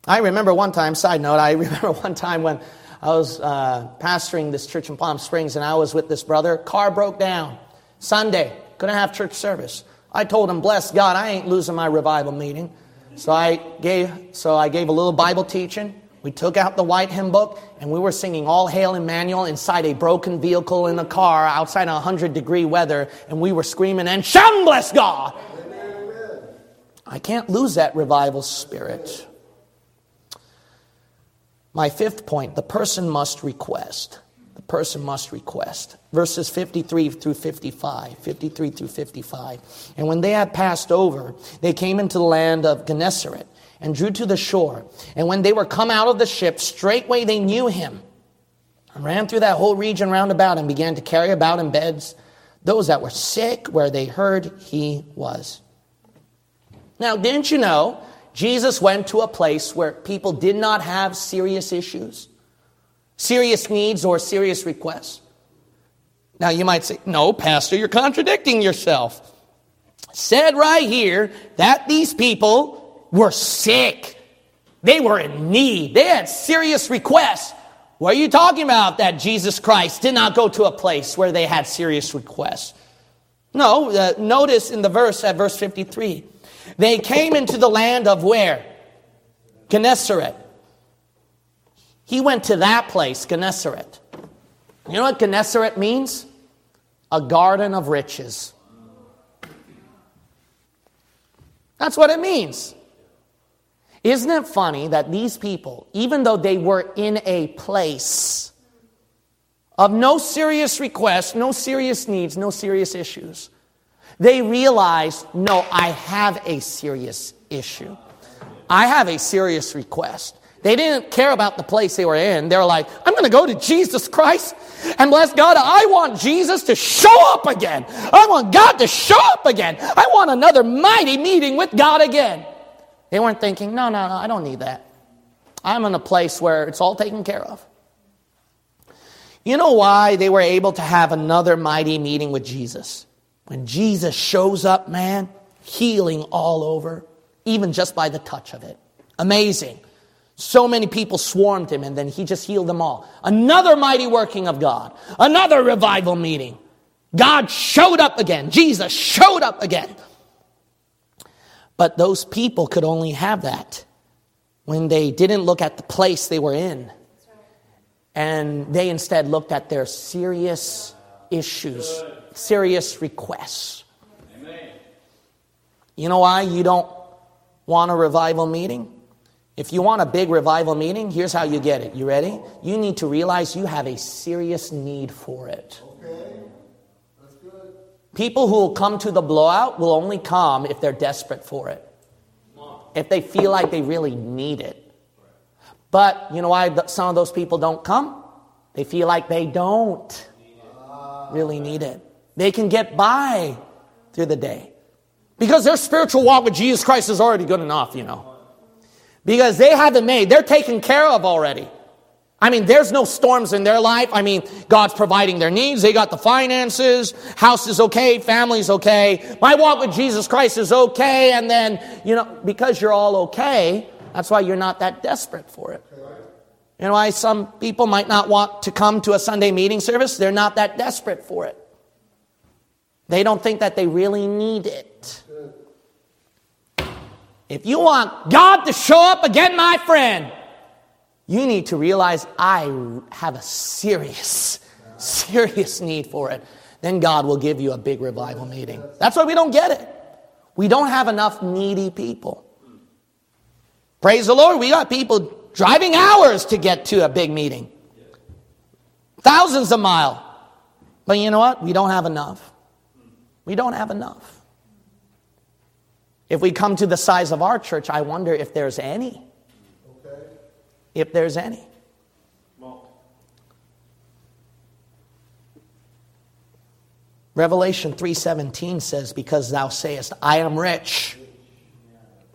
I remember one time, side note, I remember one time when I was uh, pastoring this church in Palm Springs and I was with this brother. Car broke down. Sunday, couldn't have church service. I told him, bless God, I ain't losing my revival meeting. So I gave, so I gave a little Bible teaching. We took out the white hymn book and we were singing All Hail Emmanuel inside a broken vehicle in a car outside 100 degree weather and we were screaming and shouting, bless God. I can't lose that revival spirit. My fifth point the person must request. The person must request. Verses 53 through 55. 53 through 55. And when they had passed over, they came into the land of Gennesaret and drew to the shore. And when they were come out of the ship, straightway they knew him and ran through that whole region round about and began to carry about in beds those that were sick where they heard he was. Now, didn't you know Jesus went to a place where people did not have serious issues, serious needs, or serious requests. Now, you might say, no, Pastor, you're contradicting yourself. Said right here that these people were sick. They were in need. They had serious requests. What are you talking about that Jesus Christ did not go to a place where they had serious requests? No, uh, notice in the verse at verse 53 they came into the land of where? Gennesaret. He went to that place, Gennesaret. You know what Gennesaret means? A garden of riches. That's what it means. Isn't it funny that these people, even though they were in a place of no serious requests, no serious needs, no serious issues, they realized, no, I have a serious issue. I have a serious request. They didn't care about the place they were in. They were like, I'm going to go to Jesus Christ and bless God. I want Jesus to show up again. I want God to show up again. I want another mighty meeting with God again. They weren't thinking, no, no, no, I don't need that. I'm in a place where it's all taken care of. You know why they were able to have another mighty meeting with Jesus? When Jesus shows up, man, healing all over, even just by the touch of it. Amazing. So many people swarmed him, and then he just healed them all. Another mighty working of God, another revival meeting. God showed up again. Jesus showed up again. But those people could only have that when they didn't look at the place they were in. And they instead looked at their serious issues, serious requests. You know why you don't want a revival meeting? If you want a big revival meeting, here's how you get it. You ready? You need to realize you have a serious need for it. Okay. People who will come to the blowout will only come if they're desperate for it, if they feel like they really need it. But you know why some of those people don't come? They feel like they don't really need it. They can get by through the day because their spiritual walk with Jesus Christ is already good enough, you know because they haven't made, they're taken care of already. I mean, there's no storms in their life. I mean, God's providing their needs. They got the finances. House is okay. Family's okay. My walk with Jesus Christ is okay. And then, you know, because you're all okay, that's why you're not that desperate for it. You know why some people might not want to come to a Sunday meeting service? They're not that desperate for it. They don't think that they really need it. If you want God to show up again, my friend, you need to realize I have a serious, serious need for it. Then God will give you a big revival meeting. That's why we don't get it. We don't have enough needy people. Praise the Lord, we got people driving hours to get to a big meeting, thousands of mile. But you know what? We don't have enough. We don't have enough. If we come to the size of our church, I wonder if there's any. If there's any. Revelation 3:17 says because thou sayest I am rich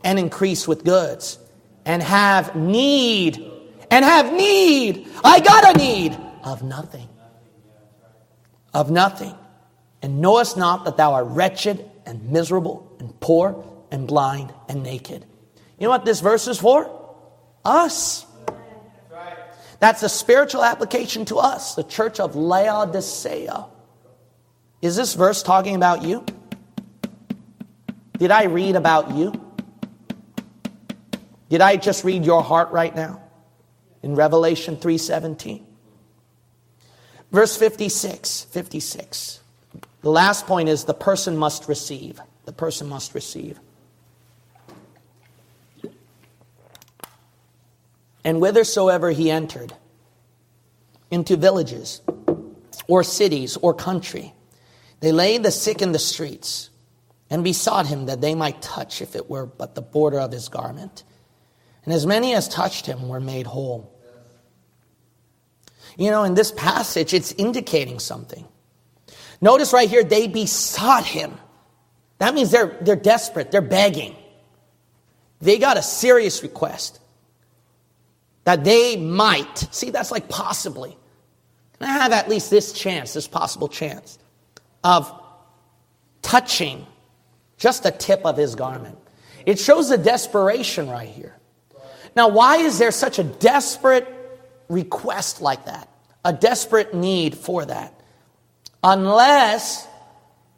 and increase with goods and have need and have need I got a need of nothing of nothing and knowest not that thou art wretched and miserable and poor and blind and naked. You know what this verse is for? Us. That's a spiritual application to us, the church of Laodicea. Is this verse talking about you? Did I read about you? Did I just read your heart right now? In Revelation 3:17. Verse 56, 56. The last point is the person must receive. The person must receive. And whithersoever he entered, into villages or cities or country, they laid the sick in the streets and besought him that they might touch, if it were but the border of his garment. And as many as touched him were made whole. You know, in this passage, it's indicating something. Notice right here, they besought him. That means they're, they're desperate, they're begging. They got a serious request that they might, see, that's like possibly, can I have at least this chance, this possible chance of touching just the tip of his garment? It shows the desperation right here. Now, why is there such a desperate request like that? A desperate need for that? Unless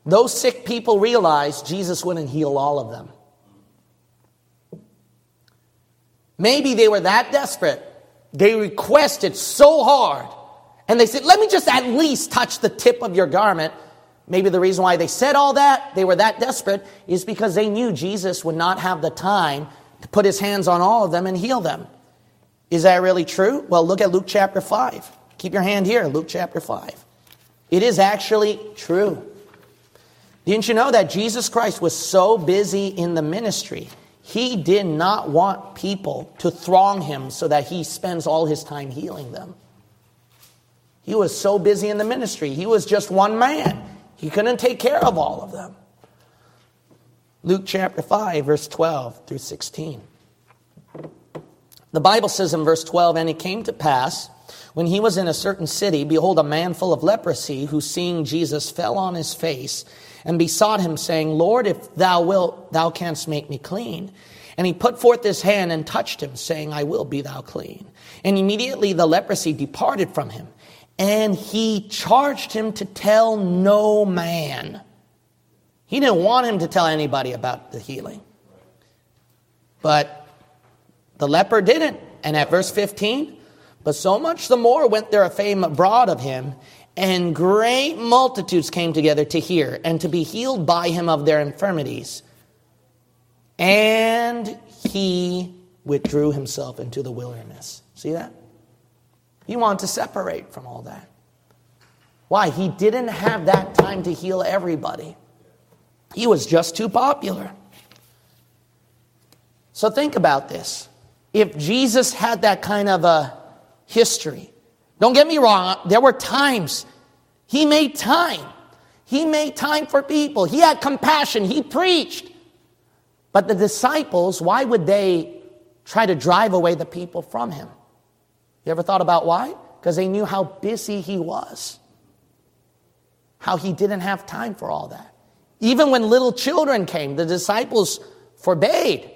those sick people realize Jesus wouldn't heal all of them. Maybe they were that desperate. They requested so hard. And they said, let me just at least touch the tip of your garment. Maybe the reason why they said all that, they were that desperate, is because they knew Jesus would not have the time to put his hands on all of them and heal them. Is that really true? Well, look at Luke chapter 5. Keep your hand here, Luke chapter 5. It is actually true. Didn't you know that Jesus Christ was so busy in the ministry He did not want people to throng him so that he spends all his time healing them. He was so busy in the ministry. He was just one man. He couldn't take care of all of them. Luke chapter 5, verse 12 through 16. The Bible says in verse 12, And it came to pass, when he was in a certain city, behold, a man full of leprosy, who seeing Jesus fell on his face and besought him, saying, Lord, if thou wilt, thou canst make me clean. And he put forth his hand and touched him, saying, I will be thou clean. And immediately the leprosy departed from him, and he charged him to tell no man. He didn't want him to tell anybody about the healing. But the leper didn't. And at verse 15, but so much the more went there a fame abroad of him, and great multitudes came together to hear and to be healed by him of their infirmities. And he withdrew himself into the wilderness. See that? He wanted to separate from all that. Why? He didn't have that time to heal everybody. He was just too popular. So think about this if Jesus had that kind of a history. Don't get me wrong, uh, there were times he made time. He made time for people. He had compassion. He preached. But the disciples, why would they try to drive away the people from him? You ever thought about why? Because they knew how busy he was, how he didn't have time for all that. Even when little children came, the disciples forbade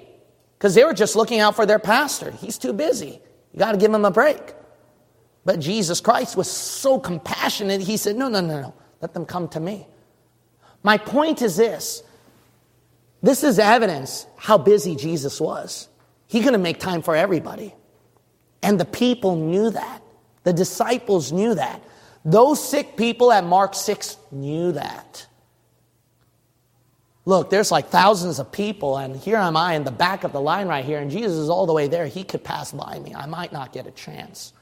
because they were just looking out for their pastor. He's too busy. You got to give him a break. But Jesus Christ was so compassionate, he said, No, no, no, no. Let them come to me. My point is this this is evidence how busy Jesus was. He couldn't make time for everybody. And the people knew that. The disciples knew that. Those sick people at Mark 6 knew that. Look, there's like thousands of people, and here am I in the back of the line right here, and Jesus is all the way there. He could pass by me. I might not get a chance.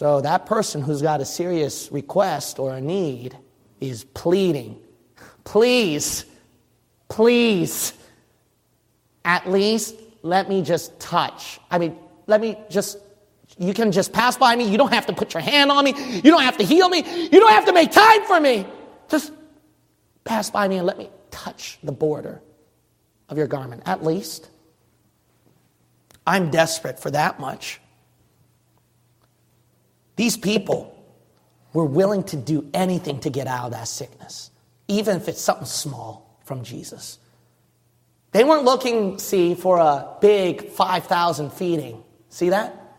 So, that person who's got a serious request or a need is pleading, please, please, at least let me just touch. I mean, let me just, you can just pass by me. You don't have to put your hand on me. You don't have to heal me. You don't have to make time for me. Just pass by me and let me touch the border of your garment, at least. I'm desperate for that much. These people were willing to do anything to get out of that sickness, even if it's something small from Jesus. They weren't looking, see, for a big 5,000 feeding. See that?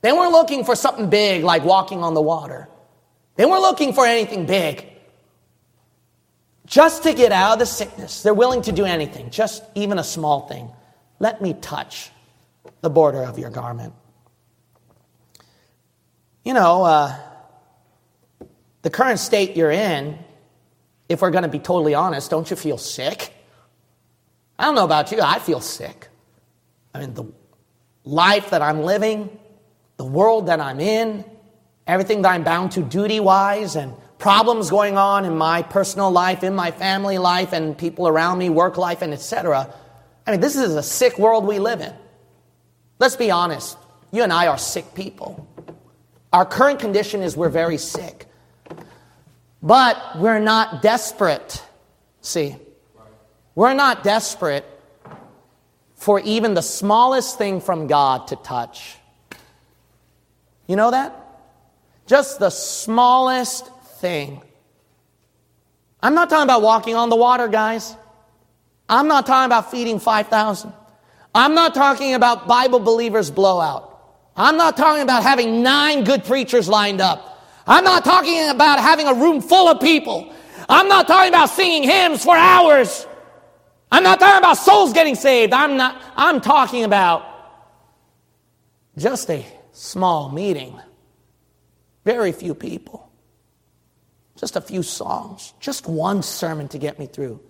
They weren't looking for something big like walking on the water. They weren't looking for anything big just to get out of the sickness. They're willing to do anything, just even a small thing. Let me touch the border of your garment. You know, uh, the current state you're in, if we're going to be totally honest, don't you feel sick? I don't know about you, I feel sick. I mean, the life that I'm living, the world that I'm in, everything that I'm bound to duty wise and problems going on in my personal life, in my family life, and people around me, work life, and etc. I mean, this is a sick world we live in. Let's be honest. You and I are sick people. Our current condition is we're very sick. But we're not desperate. See, we're not desperate for even the smallest thing from God to touch. You know that? Just the smallest thing. I'm not talking about walking on the water, guys. I'm not talking about feeding 5,000. I'm not talking about Bible believers blowout. I'm not talking about having nine good preachers lined up. I'm not talking about having a room full of people. I'm not talking about singing hymns for hours. I'm not talking about souls getting saved. I'm not, I'm talking about just a small meeting. Very few people just a few songs, just one sermon to get me through.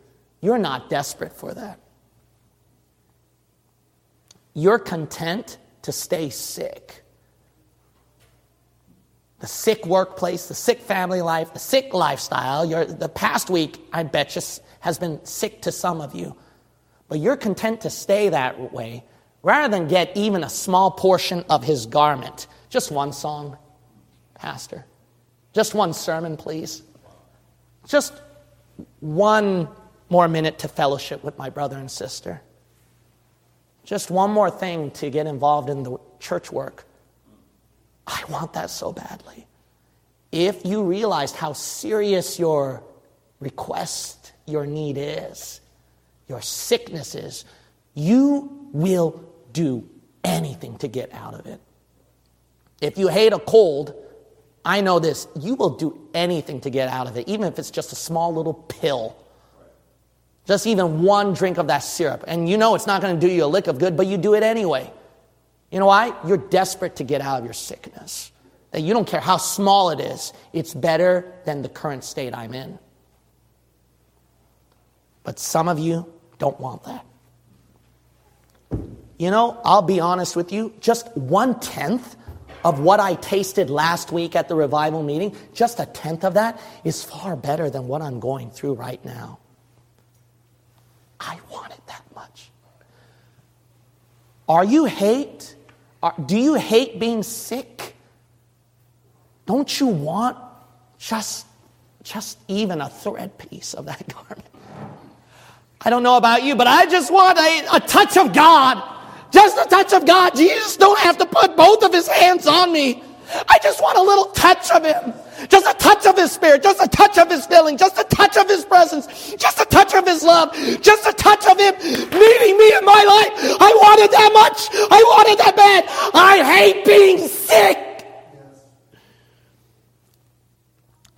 You're not desperate for that. You're content to stay sick. The sick workplace, the sick family life, the sick lifestyle. You're, the past week, I bet, you, has been sick to some of you. but you're content to stay that way rather than get even a small portion of his garment. Just one song, Pastor. Just one sermon, please. Just one more minute to fellowship with my brother and sister. Just one more thing to get involved in the church work. I want that so badly. If you realized how serious your request, your need is, your sickness is, you will do anything to get out of it. If you hate a cold, I know this, you will do anything to get out of it, even if it's just a small little pill. Just even one drink of that syrup. And you know it's not going to do you a lick of good, but you do it anyway. You know why? You're desperate to get out of your sickness. That you don't care how small it is, it's better than the current state I'm in. But some of you don't want that. You know, I'll be honest with you, just one tenth of what I tasted last week at the revival meeting, just a tenth of that is far better than what I'm going through right now. I want it that much. Are you hate? Are, do you hate being sick? Don't you want just, just even a thread piece of that garment? I don't know about you, but I just want a, a touch of God. Just a touch of God. Jesus don't have to put both of his hands on me. I just want a little touch of him. Just a touch of his spirit, just a touch of his feeling, just a touch of his presence, just a touch of his love, just a touch of him meeting me in my life. I wanted that much. I wanted that bad. I hate being sick.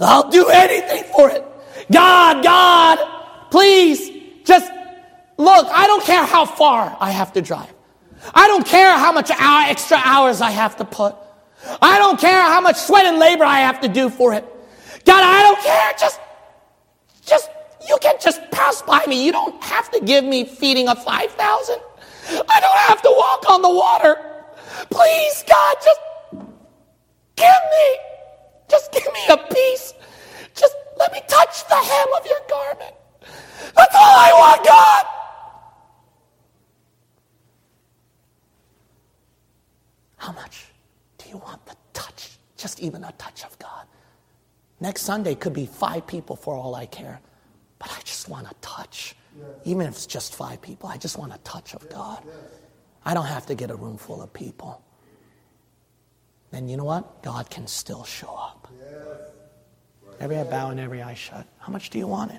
I'll do anything for it. God, God, please just look, I don't care how far I have to drive. I don't care how much hour, extra hours I have to put. I don't care how much sweat and labor I have to do for it. God, I don't care. Just, just, you can just pass by me. You don't have to give me feeding of 5,000. I don't have to walk on the water. Please, God, just give me, just give me a piece. Just let me touch the hem of your garment. That's all I want, God. How much you want the touch, just even a touch of God? Next Sunday could be five people for all I care, but I just want a touch. Even if it's just five people, I just want a touch of God. I don't have to get a room full of people. And you know what? God can still show up. Every eye bow and every eye shut. How much do you want it?